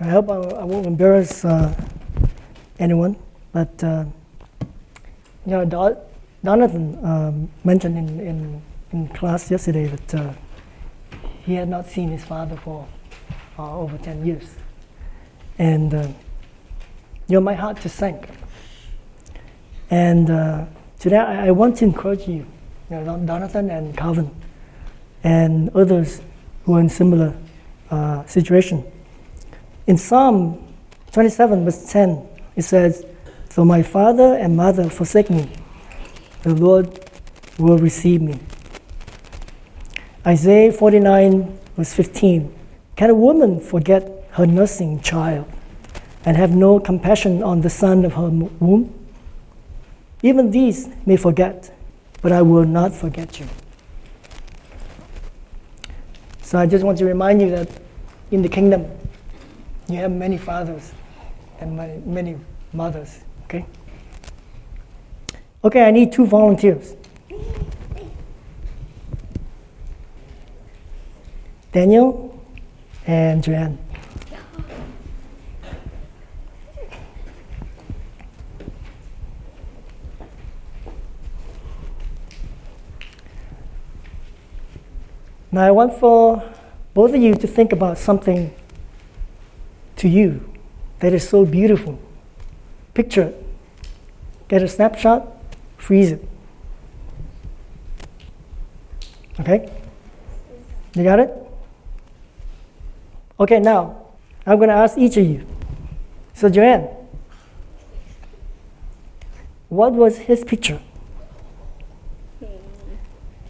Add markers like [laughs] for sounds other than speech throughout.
I hope I, I won't embarrass uh, anyone, but uh, you know, Do- Donathan um, mentioned in, in, in class yesterday that uh, he had not seen his father for uh, over 10 years. And uh, you know, my heart just sank. And uh, today I, I want to encourage you, you know, Don- Donathan and Calvin, and others who are in similar situation. In Psalm 27, verse 10, it says, Though my father and mother forsake me, the Lord will receive me. Isaiah 49, verse 15, Can a woman forget her nursing child and have no compassion on the son of her womb? Even these may forget, but I will not forget you. So I just want to remind you that in the kingdom, you have many fathers and many, many mothers, okay? Okay, I need two volunteers. Daniel and Joanne. Now, I want for both of you to think about something to you that is so beautiful. Picture it. Get a snapshot, freeze it. Okay? You got it? Okay, now I'm going to ask each of you. So, Joanne, what was his picture? Hmm,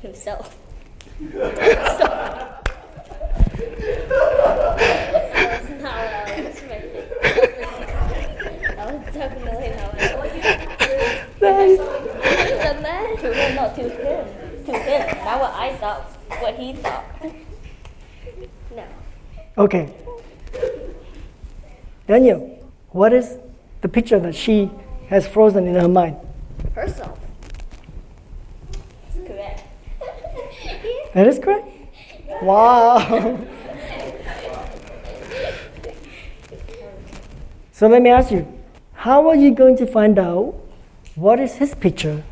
himself. [laughs] That's not what I was expecting. That was definitely not what I was Nice. expecting. that? To him, no, to him. To him. Not what I thought, what he thought. No. Okay. Daniel, what is the picture that she has frozen in her mind? Herself. Correct. [laughs] That is correct. Wow. [laughs] so let me ask you, how are you going to find out what is his picture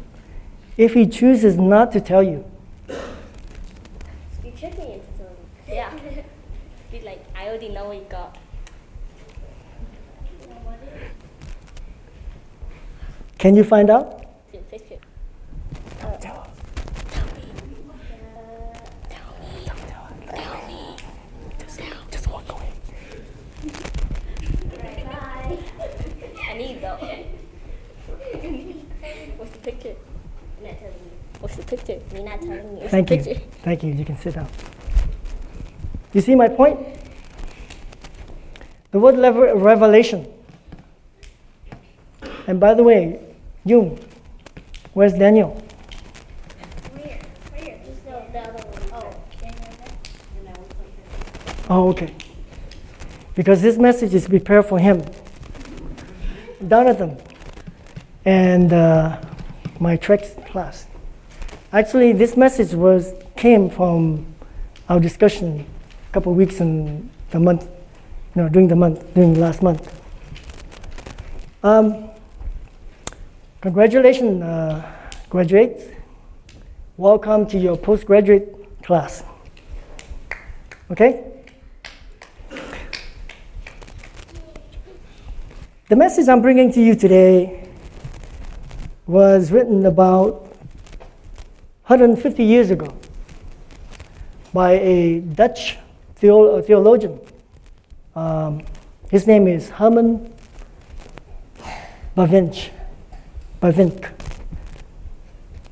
if he chooses not to tell you? You tricked me into telling me. Yeah. [laughs] Be like, I already know what you got. Can you find out? Your picture. Just walk away. I need though. What's the picture? I'm not telling you. What's the picture? Me not telling you. What's Thank you. picture? Thank you. You can sit down. You see my point? The word lever- revelation. And by the way, Jung, where's Daniel? Where? Where? Just no, the other one. Oh. Okay. Because this message is prepared for him. Jonathan and uh, my tricks class. Actually, this message was came from our discussion a couple of weeks in the month, no, during the month, during the last month. Um, congratulations, uh, graduates. Welcome to your postgraduate class. Okay? The message I'm bringing to you today was written about 150 years ago by a Dutch uh, theologian. Um, his name is Herman Bavinck. Bavinck.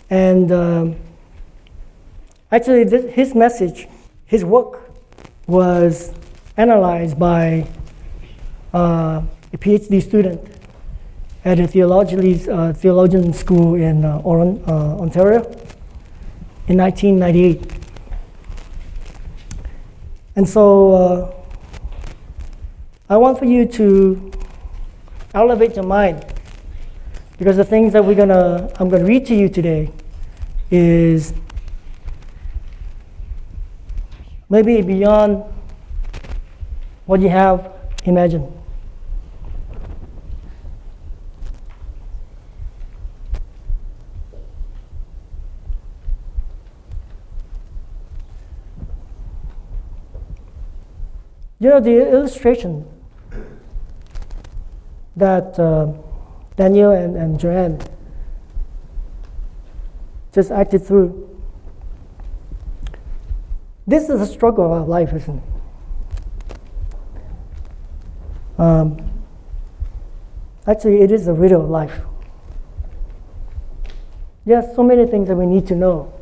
And um, actually, this, his message, his work, was analyzed by uh, a PhD student at a theology, uh, theologian school in uh, Oran, uh, Ontario in 1998. And so uh, I want for you to elevate your mind because the things that we're gonna I'm gonna read to you today is maybe beyond what you have imagine. You know, the illustration that uh, Daniel and, and Joanne just acted through. This is a struggle of our life, isn't it? Um, actually, it is a riddle of life. Yes, so many things that we need to know.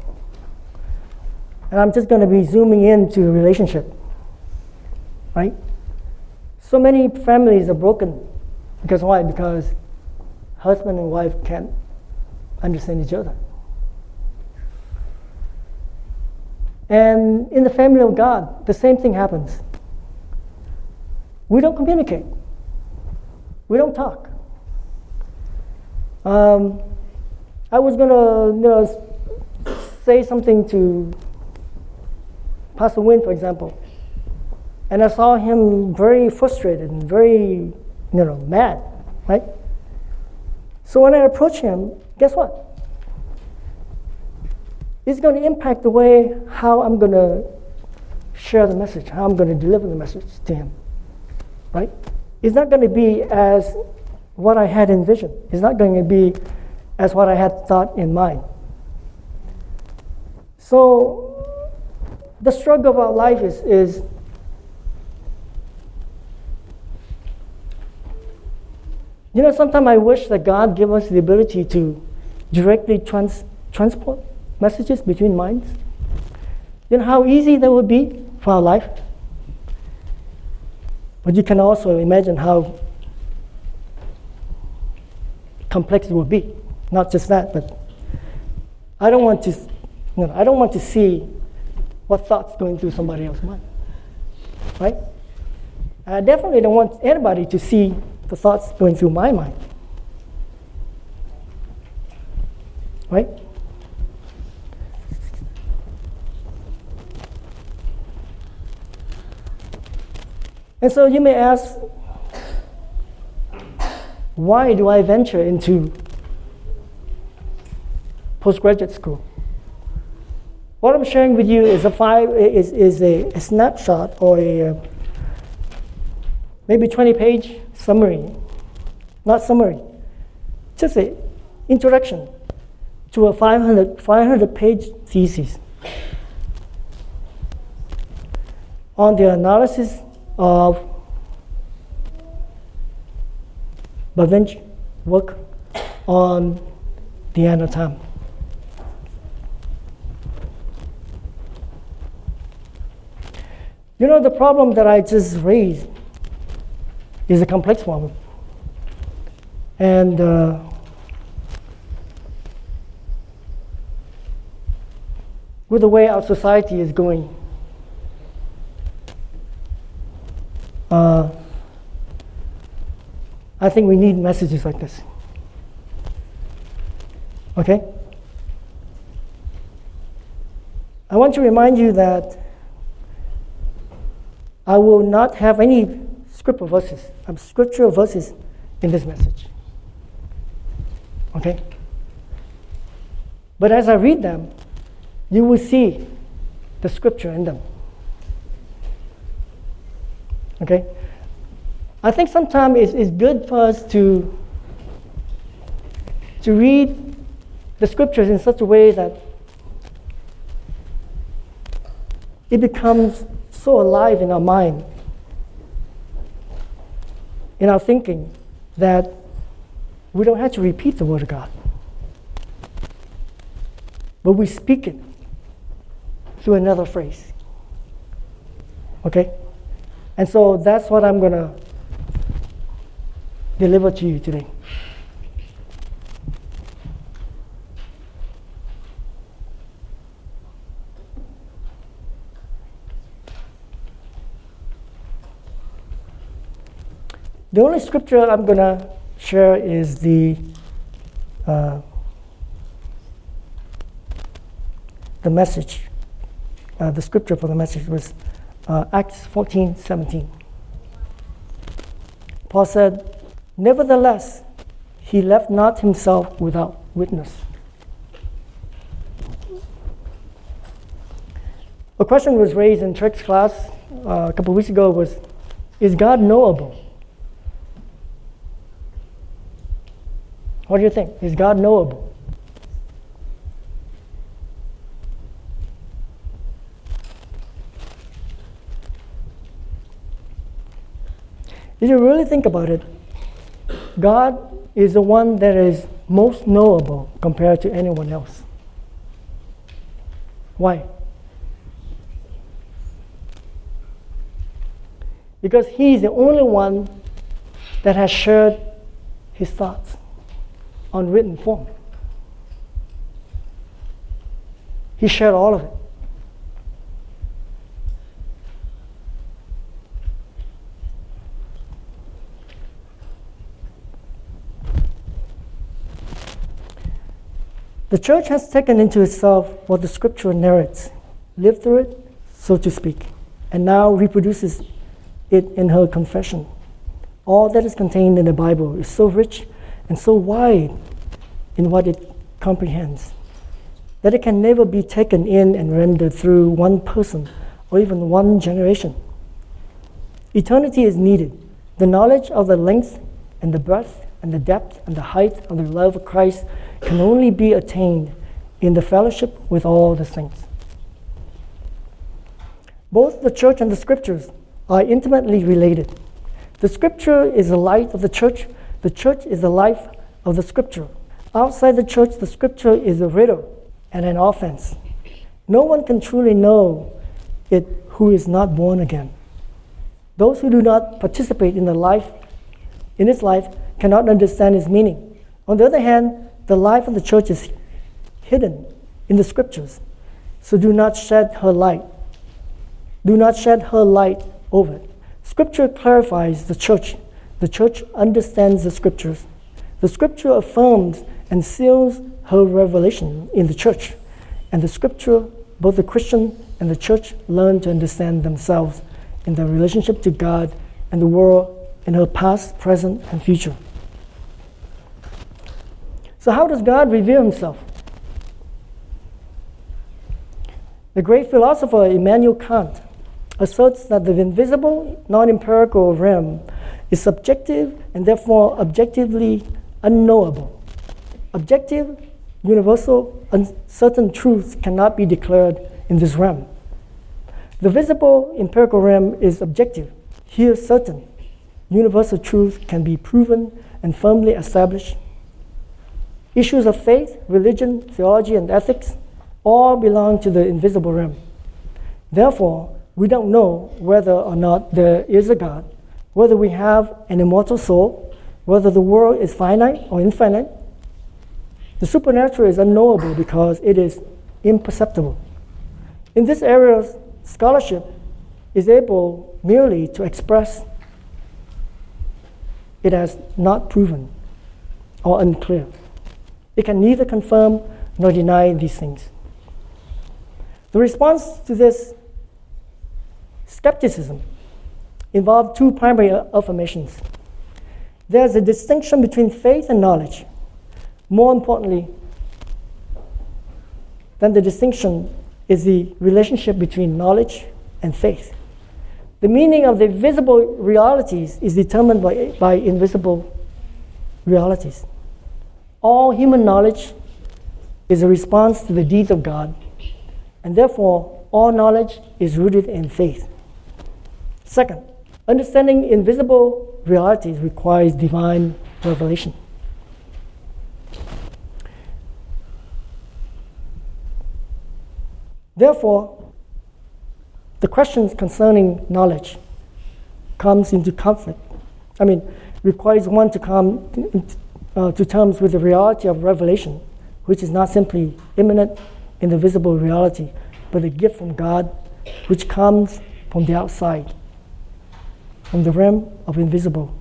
And I'm just going to be zooming into relationship, right? So many families are broken because why? Because husband and wife can't understand each other. And in the family of God, the same thing happens. We don't communicate. We don't talk. Um, I was gonna, you know, say something to Pastor Wynn, for example, and I saw him very frustrated and very, you know, mad, right? So when I approach him, guess what? It's going to impact the way how I'm going to share the message, how I'm going to deliver the message to him. Right? It's not going to be as what I had envisioned. It's not going to be as what I had thought in mind. So the struggle of our life is, is You know, sometimes I wish that God give us the ability to directly trans- transport messages between minds. You know how easy that would be for our life? But you can also imagine how complex it would be. Not just that, but I don't want to, you know, I don't want to see what thoughts going through somebody else's mind. Right? I definitely don't want anybody to see the thoughts going through my mind. Right? And so you may ask, why do I venture into postgraduate school? What I'm sharing with you is a five is, is a, a snapshot or a uh, maybe 20 page summary, not summary, just an introduction to a 500, 500 page thesis on the analysis of Bavinck's work on the time. You know, the problem that I just raised is a complex one. And uh, with the way our society is going, uh, I think we need messages like this. Okay? I want to remind you that I will not have any scripture verses, um, scriptural verses in this message. Okay? But as I read them, you will see the scripture in them. Okay? I think sometimes it's, it's good for us to, to read the scriptures in such a way that it becomes so alive in our mind in our thinking that we don't have to repeat the Word of God. But we speak it through another phrase. Okay? And so that's what I'm going to deliver to you today. The only scripture I'm going to share is the uh, the message. Uh, the scripture for the message was uh, Acts 14 17. Paul said, Nevertheless, he left not himself without witness. A question was raised in church class uh, a couple of weeks ago was, is God knowable? What do you think? Is God knowable? If you really think about it, God is the one that is most knowable compared to anyone else. Why? Because He is the only one that has shared His thoughts on written form. He shared all of it. The church has taken into itself what the scripture narrates, lived through it, so to speak, and now reproduces it in her confession. All that is contained in the Bible is so rich and so wide in what it comprehends that it can never be taken in and rendered through one person or even one generation. Eternity is needed. The knowledge of the length and the breadth and the depth and the height of the love of Christ can only be attained in the fellowship with all the saints. Both the church and the scriptures are intimately related. The scripture is the light of the church, the church is the life of the scripture. Outside the church, the scripture is a riddle and an offense. No one can truly know it who is not born again. Those who do not participate in the life in its life cannot understand its meaning. On the other hand, the life of the church is hidden in the scriptures. So do not shed her light. Do not shed her light over it. Scripture clarifies the church. The church understands the scriptures. The scripture affirms and seals her revelation in the church. And the scripture, both the Christian and the church learn to understand themselves in their relationship to God and the world in her past, present, and future. So, how does God reveal himself? The great philosopher Immanuel Kant asserts that the invisible, non empirical realm is subjective and therefore objectively unknowable. Objective, universal, uncertain truths cannot be declared in this realm. The visible, empirical realm is objective, here certain. Universal truth can be proven and firmly established Issues of faith, religion, theology, and ethics all belong to the invisible realm. Therefore, we don't know whether or not there is a God, whether we have an immortal soul, whether the world is finite or infinite. The supernatural is unknowable because it is imperceptible. In this area, scholarship is able merely to express it as not proven or unclear. It can neither confirm nor deny these things. The response to this skepticism involved two primary affirmations. There's a distinction between faith and knowledge. More importantly than the distinction is the relationship between knowledge and faith. The meaning of the visible realities is determined by, by invisible realities. All human knowledge is a response to the deeds of God, and therefore, all knowledge is rooted in faith. Second, understanding invisible realities requires divine revelation. Therefore, the questions concerning knowledge comes into conflict. I mean, requires one to come uh, to terms with the reality of revelation, which is not simply immanent in the visible reality, but a gift from God which comes from the outside, from the realm of invisible.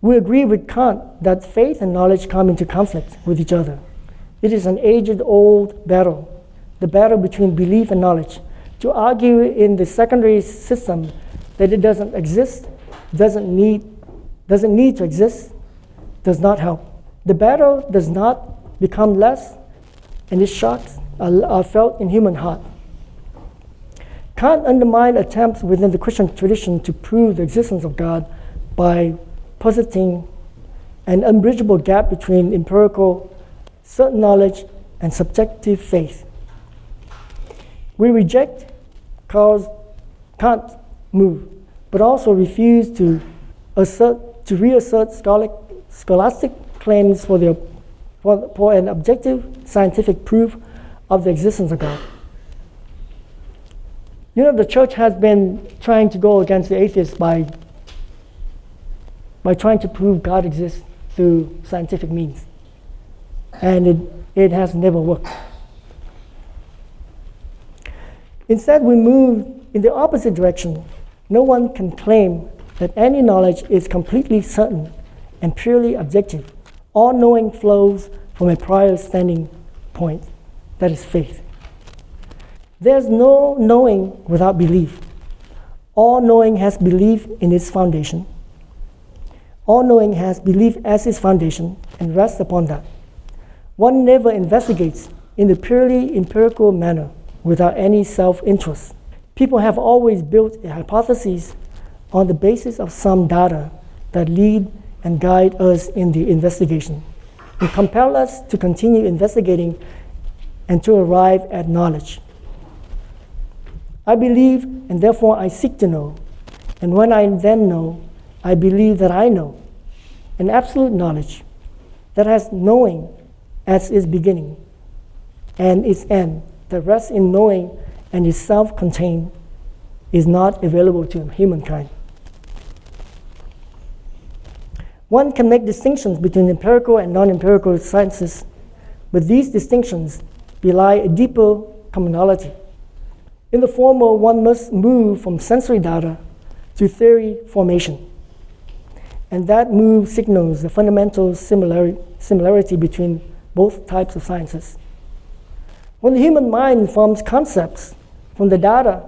We agree with Kant that faith and knowledge come into conflict with each other. It is an aged old battle, the battle between belief and knowledge. to argue in the secondary system that it doesn't exist, doesn't need, doesn't need to exist, does not help. The battle does not become less, and its shocks are, are felt in human heart. Kant undermined attempts within the Christian tradition to prove the existence of God by positing an unbridgeable gap between empirical certain knowledge and subjective faith. We reject Karl's Kant's move, but also refuse to assert to reassert scholastic claims for, for, for an objective scientific proof of the existence of God. You know, the church has been trying to go against the atheists by, by trying to prove God exists through scientific means. And it, it has never worked. Instead, we move in the opposite direction. No one can claim that any knowledge is completely certain and purely objective. All knowing flows from a prior standing point, that is faith. There's no knowing without belief. All knowing has belief in its foundation. All knowing has belief as its foundation and rests upon that. One never investigates in a purely empirical manner without any self interest. People have always built hypotheses on the basis of some data that lead and guide us in the investigation and compel us to continue investigating and to arrive at knowledge. I believe and therefore I seek to know. And when I then know, I believe that I know. An absolute knowledge that has knowing as its beginning and its end, that rests in knowing and is self contained, is not available to humankind. One can make distinctions between empirical and non empirical sciences, but these distinctions belie a deeper commonality. In the former, one must move from sensory data to theory formation. And that move signals the fundamental similarity, similarity between both types of sciences. When the human mind forms concepts from the data,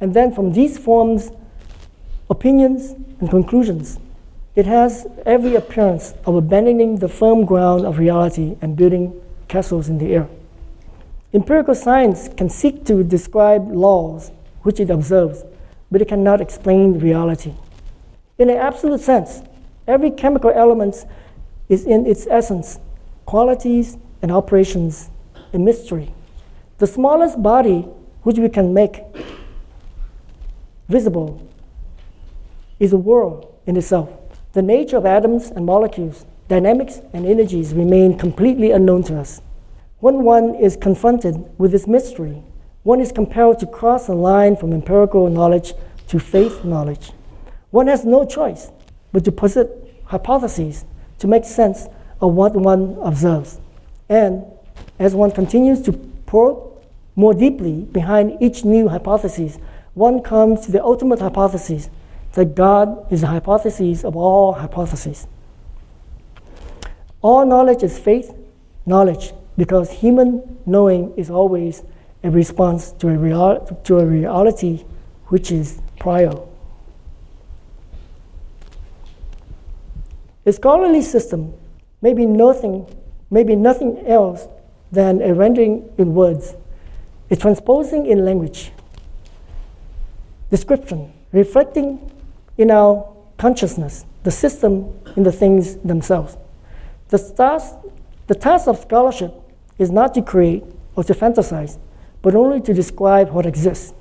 and then from these forms opinions and conclusions, it has every appearance of abandoning the firm ground of reality and building castles in the air. Empirical science can seek to describe laws which it observes, but it cannot explain reality. In an absolute sense, every chemical element is in its essence, qualities, and operations a mystery. The smallest body which we can make visible is a world in itself. The nature of atoms and molecules, dynamics and energies remain completely unknown to us. When one is confronted with this mystery, one is compelled to cross a line from empirical knowledge to faith knowledge. One has no choice but to posit hypotheses to make sense of what one observes. And as one continues to probe more deeply behind each new hypothesis, one comes to the ultimate hypothesis that God is the hypothesis of all hypotheses. All knowledge is faith knowledge because human knowing is always a response to a, real, to a reality which is prior. A scholarly system may be nothing, may be nothing else than a rendering in words, a transposing in language, description, reflecting in our consciousness, the system in the things themselves. The task, the task of scholarship is not to create or to fantasize, but only to describe what exists.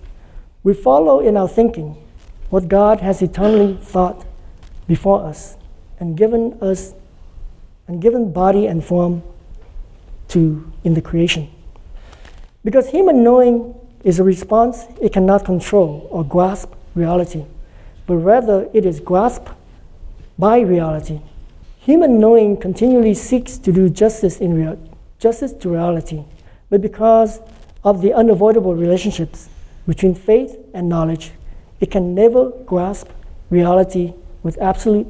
We follow in our thinking what God has eternally thought before us and given us and given body and form to in the creation. Because human knowing is a response it cannot control or grasp reality but rather it is grasped by reality. Human knowing continually seeks to do justice in real, justice to reality, but because of the unavoidable relationships between faith and knowledge, it can never grasp reality with absolute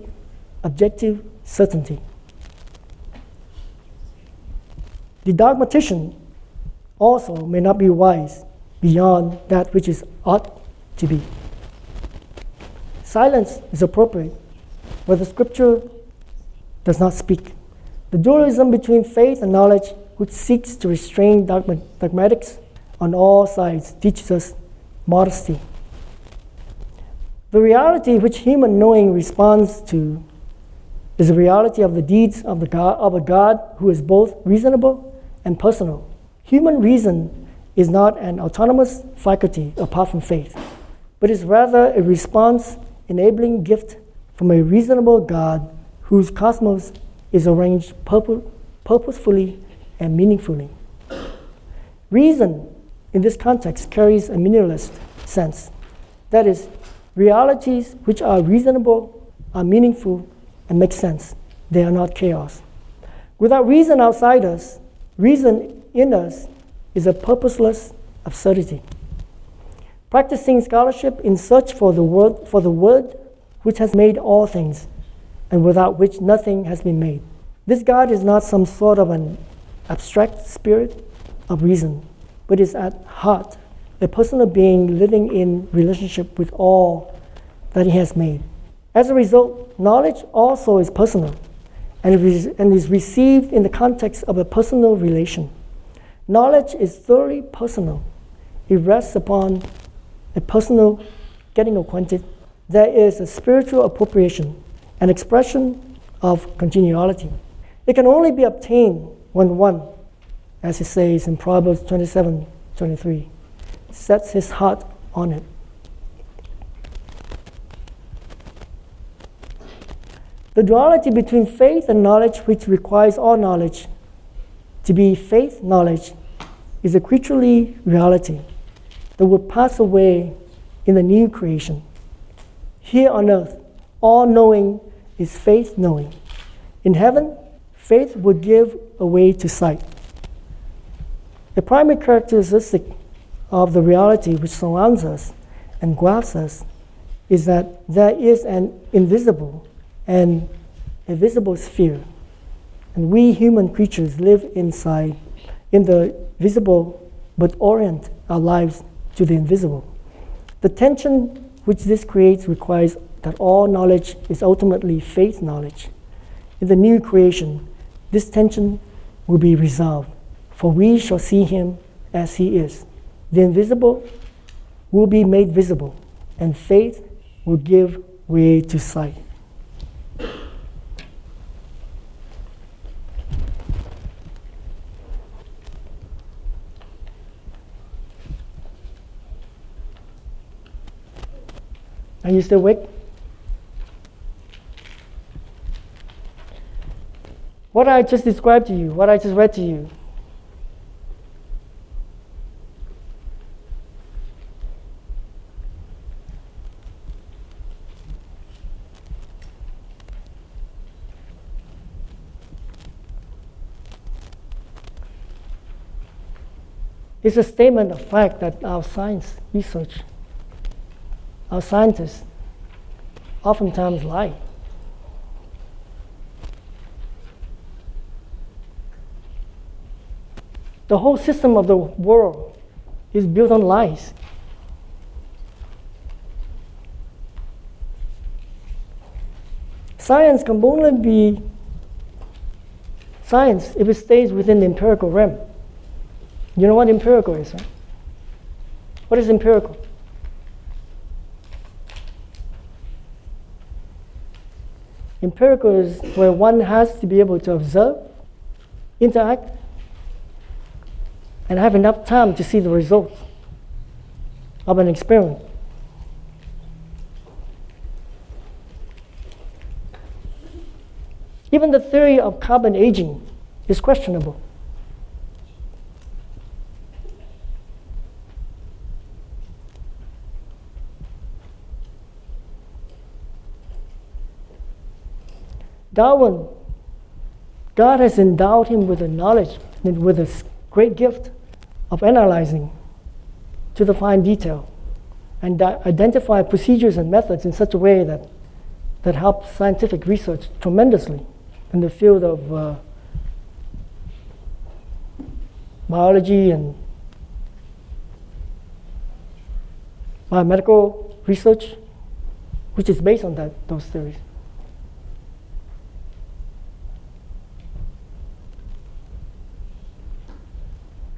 objective certainty. The dogmatician also may not be wise, beyond that which is ought to be. Silence is appropriate where the scripture does not speak. The dualism between faith and knowledge, which seeks to restrain dogmatics on all sides, teaches us modesty. The reality which human knowing responds to is the reality of the deeds of, the God, of a God who is both reasonable and personal. Human reason is not an autonomous faculty apart from faith, but is rather a response enabling gift from a reasonable God whose cosmos is arranged purpo- purposefully and meaningfully. Reason, in this context, carries a minimalist sense. That is, realities which are reasonable, are meaningful, and make sense. They are not chaos. Without reason outside us, reason in us is a purposeless absurdity. Practicing scholarship in search for the word, for the word which has made all things, and without which nothing has been made. This God is not some sort of an abstract spirit of reason, but is at heart a personal being living in relationship with all that He has made. As a result, knowledge also is personal and is received in the context of a personal relation. Knowledge is thoroughly personal, it rests upon a personal getting acquainted there is a spiritual appropriation, an expression of continuality. It can only be obtained when one, as it says in Proverbs 27 23, sets his heart on it. The duality between faith and knowledge, which requires all knowledge to be faith knowledge, is a creaturely reality that will pass away in the new creation. Here on earth, all knowing is faith knowing. In heaven, faith would give away to sight. The primary characteristic of the reality which surrounds us and grasps us is that there is an invisible and a visible sphere. And we human creatures live inside, in the visible, but orient our lives to the invisible. The tension which this creates requires that all knowledge is ultimately faith knowledge. In the new creation, this tension will be resolved, for we shall see him as he is. The invisible will be made visible, and faith will give way to sight. Are you still awake? What I just described to you, what I just read to you, It's a statement of fact that our science research our scientists oftentimes lie. The whole system of the world is built on lies. Science can only be science if it stays within the empirical realm. You know what empirical is, right? What is empirical? Empirical is where one has to be able to observe, interact, and have enough time to see the results of an experiment. Even the theory of carbon aging is questionable. Darwin, God has endowed him with a knowledge, with a great gift of analyzing to the fine detail and identify procedures and methods in such a way that, that helps scientific research tremendously in the field of uh, biology and biomedical research, which is based on that, those theories.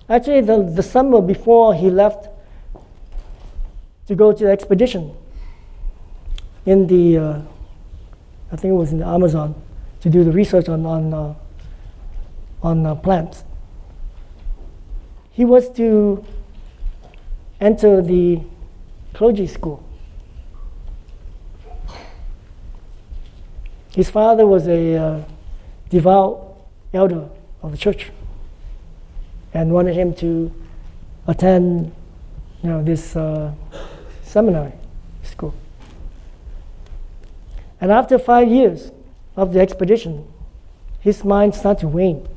Actually, the, the summer before he left to go to the expedition in the, uh, I think it was in the Amazon, to do the research on, on, uh, on uh, plants. He was to enter the clergy school. His father was a uh, devout elder of the church and wanted him to attend you know, this uh, seminary school. And after five years of the expedition, his mind started to wane.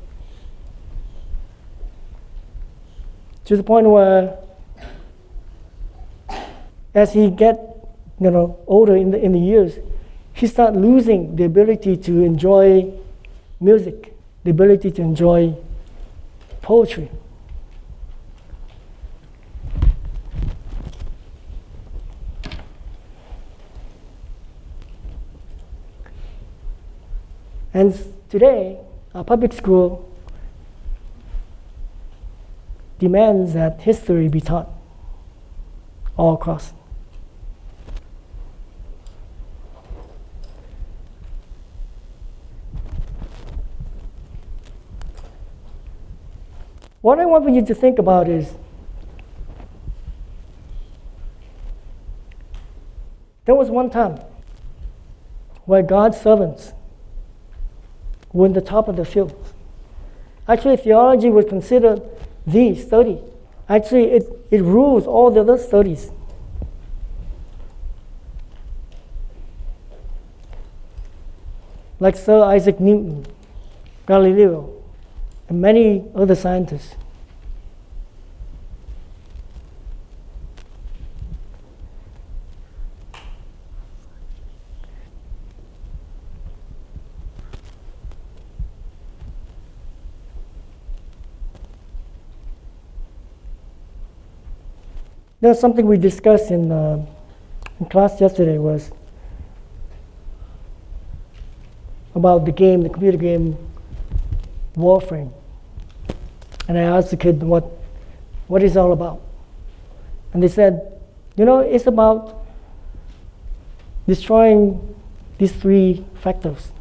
To the point where, as he get you know, older in the, in the years, he started losing the ability to enjoy music, the ability to enjoy poetry. And today, our public school demands that history be taught all across. What I want you to think about is there was one time where God's servants were in the top of the field. Actually, theology was considered the study. Actually, it, it rules all the other studies. Like Sir Isaac Newton, Galileo, and many other scientists. There's something we discussed in, uh, in class yesterday was about the game, the computer game Warframe. And I asked the kid what, what is all about. And they said, you know, it's about destroying these three factors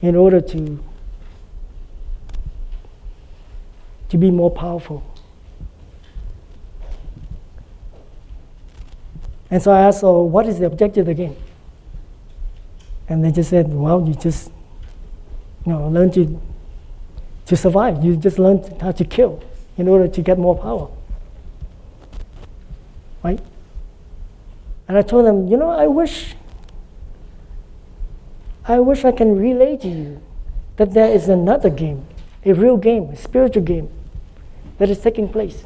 in order to, to be more powerful. And so I asked, so what is the objective game? And they just said, well, you just you know, learn to, to survive. You just learn how to kill in order to get more power. Right? And I told them, you know, I wish, I wish I can relay to you that there is another game, a real game, a spiritual game that is taking place,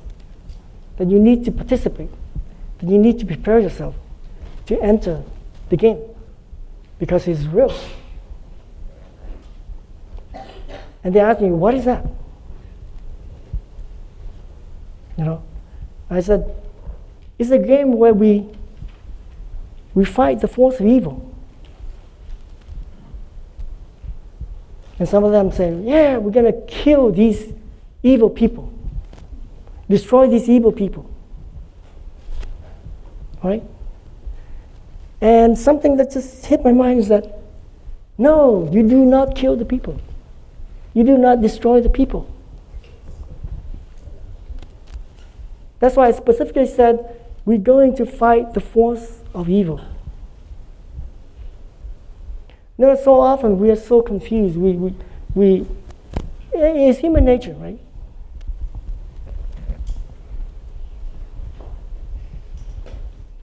that you need to participate that you need to prepare yourself to enter the game because it's real. And they asked me, What is that? You know, I said, It's a game where we, we fight the force of evil. And some of them say, Yeah, we're going to kill these evil people, destroy these evil people right? And something that just hit my mind is that no, you do not kill the people. You do not destroy the people. That's why I specifically said we're going to fight the force of evil. You know, so often we are so confused. We, we, we, it's human nature, right?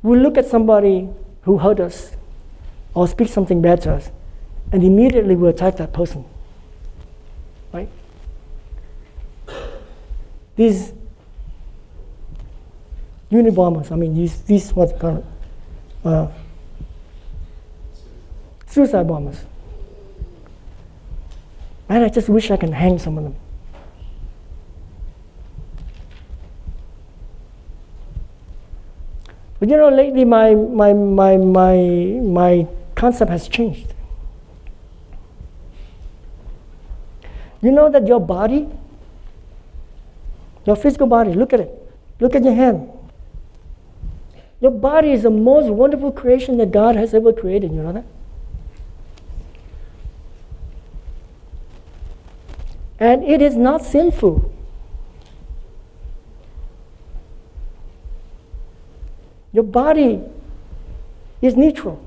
we look at somebody who hurt us or speak something bad to us, and immediately we attack that person. Right? These Unabombers, I mean, these, these what of, uh, suicide bombers. Man, I just wish I can hang some of them. But you know, lately my, my, my, my, my concept has changed. You know that your body, your physical body, look at it. Look at your hand. Your body is the most wonderful creation that God has ever created. You know that? And it is not sinful. Your body is neutral.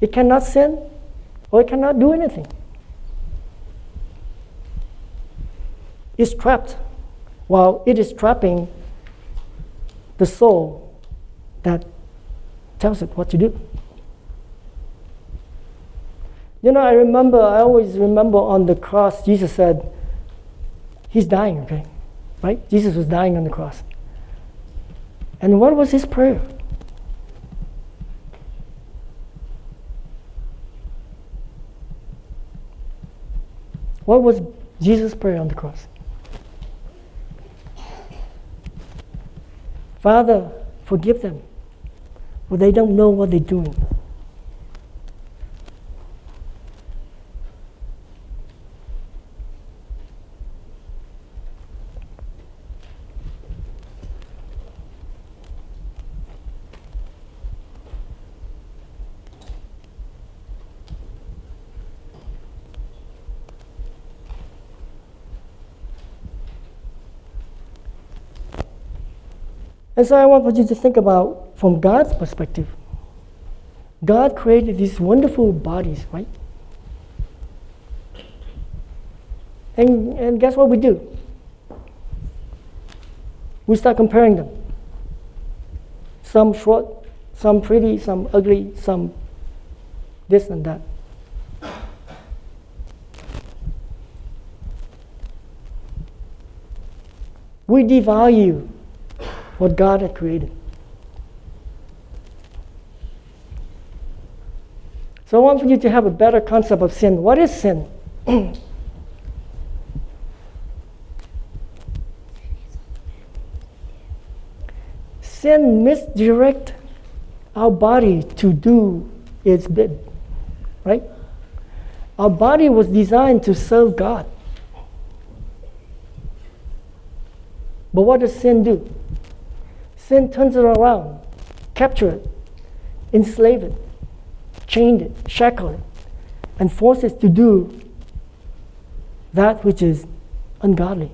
It cannot sin or it cannot do anything. It's trapped while it is trapping the soul that tells it what to do. You know, I remember, I always remember on the cross, Jesus said, He's dying, okay? Right? Jesus was dying on the cross. And what was his prayer? What was Jesus' prayer on the cross? Father, forgive them, for they don't know what they're doing. And so I want you to think about from God's perspective. God created these wonderful bodies, right? And, and guess what we do? We start comparing them. Some short, some pretty, some ugly, some this and that. We devalue what God had created. So I want you to have a better concept of sin. What is sin? [clears throat] sin misdirect our body to do its bid, right? Our body was designed to serve God. But what does sin do? Sin turns it around, capture it, enslave it, chain it, shackle it, and force it to do that which is ungodly.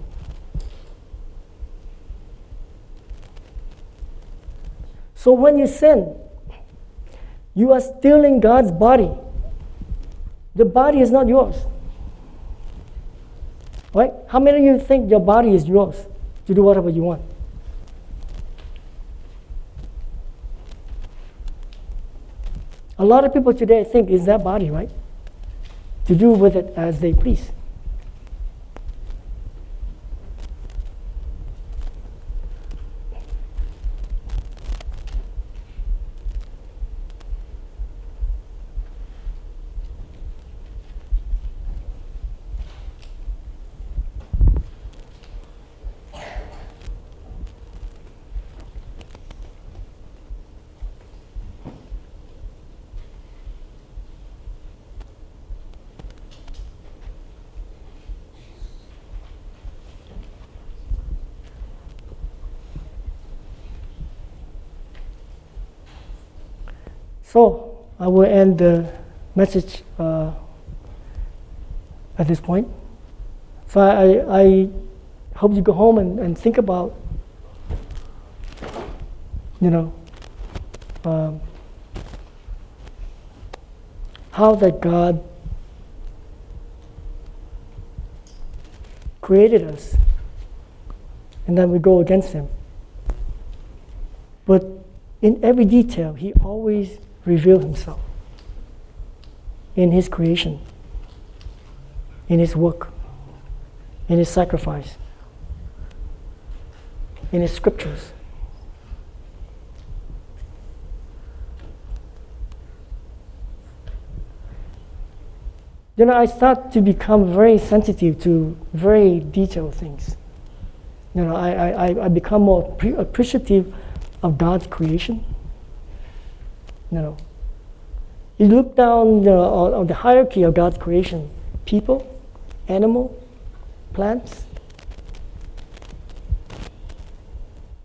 So when you sin, you are stealing God's body. The body is not yours. Right? How many of you think your body is yours to do whatever you want? A lot of people today think it's their body, right? To do with it as they please. So I will end the message uh, at this point. So I, I hope you go home and, and think about, you know, um, how that God created us and then we go against Him. But in every detail, He always reveal himself in his creation, in his work, in his sacrifice, in his scriptures. You know, I start to become very sensitive to very detailed things. You know, I, I, I become more pre- appreciative of God's creation. Know, you look down you know, on, on the hierarchy of God's creation people, animal, plants.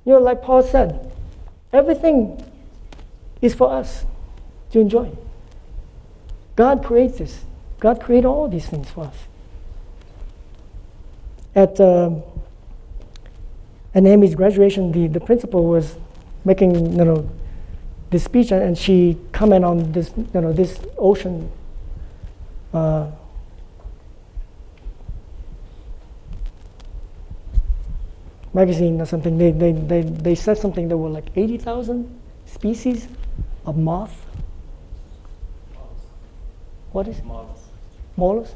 You know, like Paul said, everything is for us to enjoy. God creates this. God created all these things for us. At, um at Amy's graduation, the, the principal was making you know this speech, and, and she commented on this you know this ocean. Uh, magazine or something they, they, they, they said something there were like 80,000 species of moth what is it? Mollusk. mollusk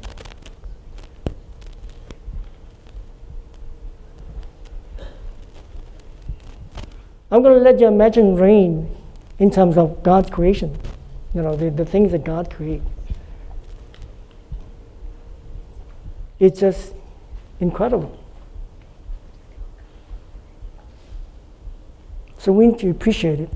i'm going to let you imagine rain in terms of god's creation you know the, the things that god created it's just incredible. So we need to appreciate it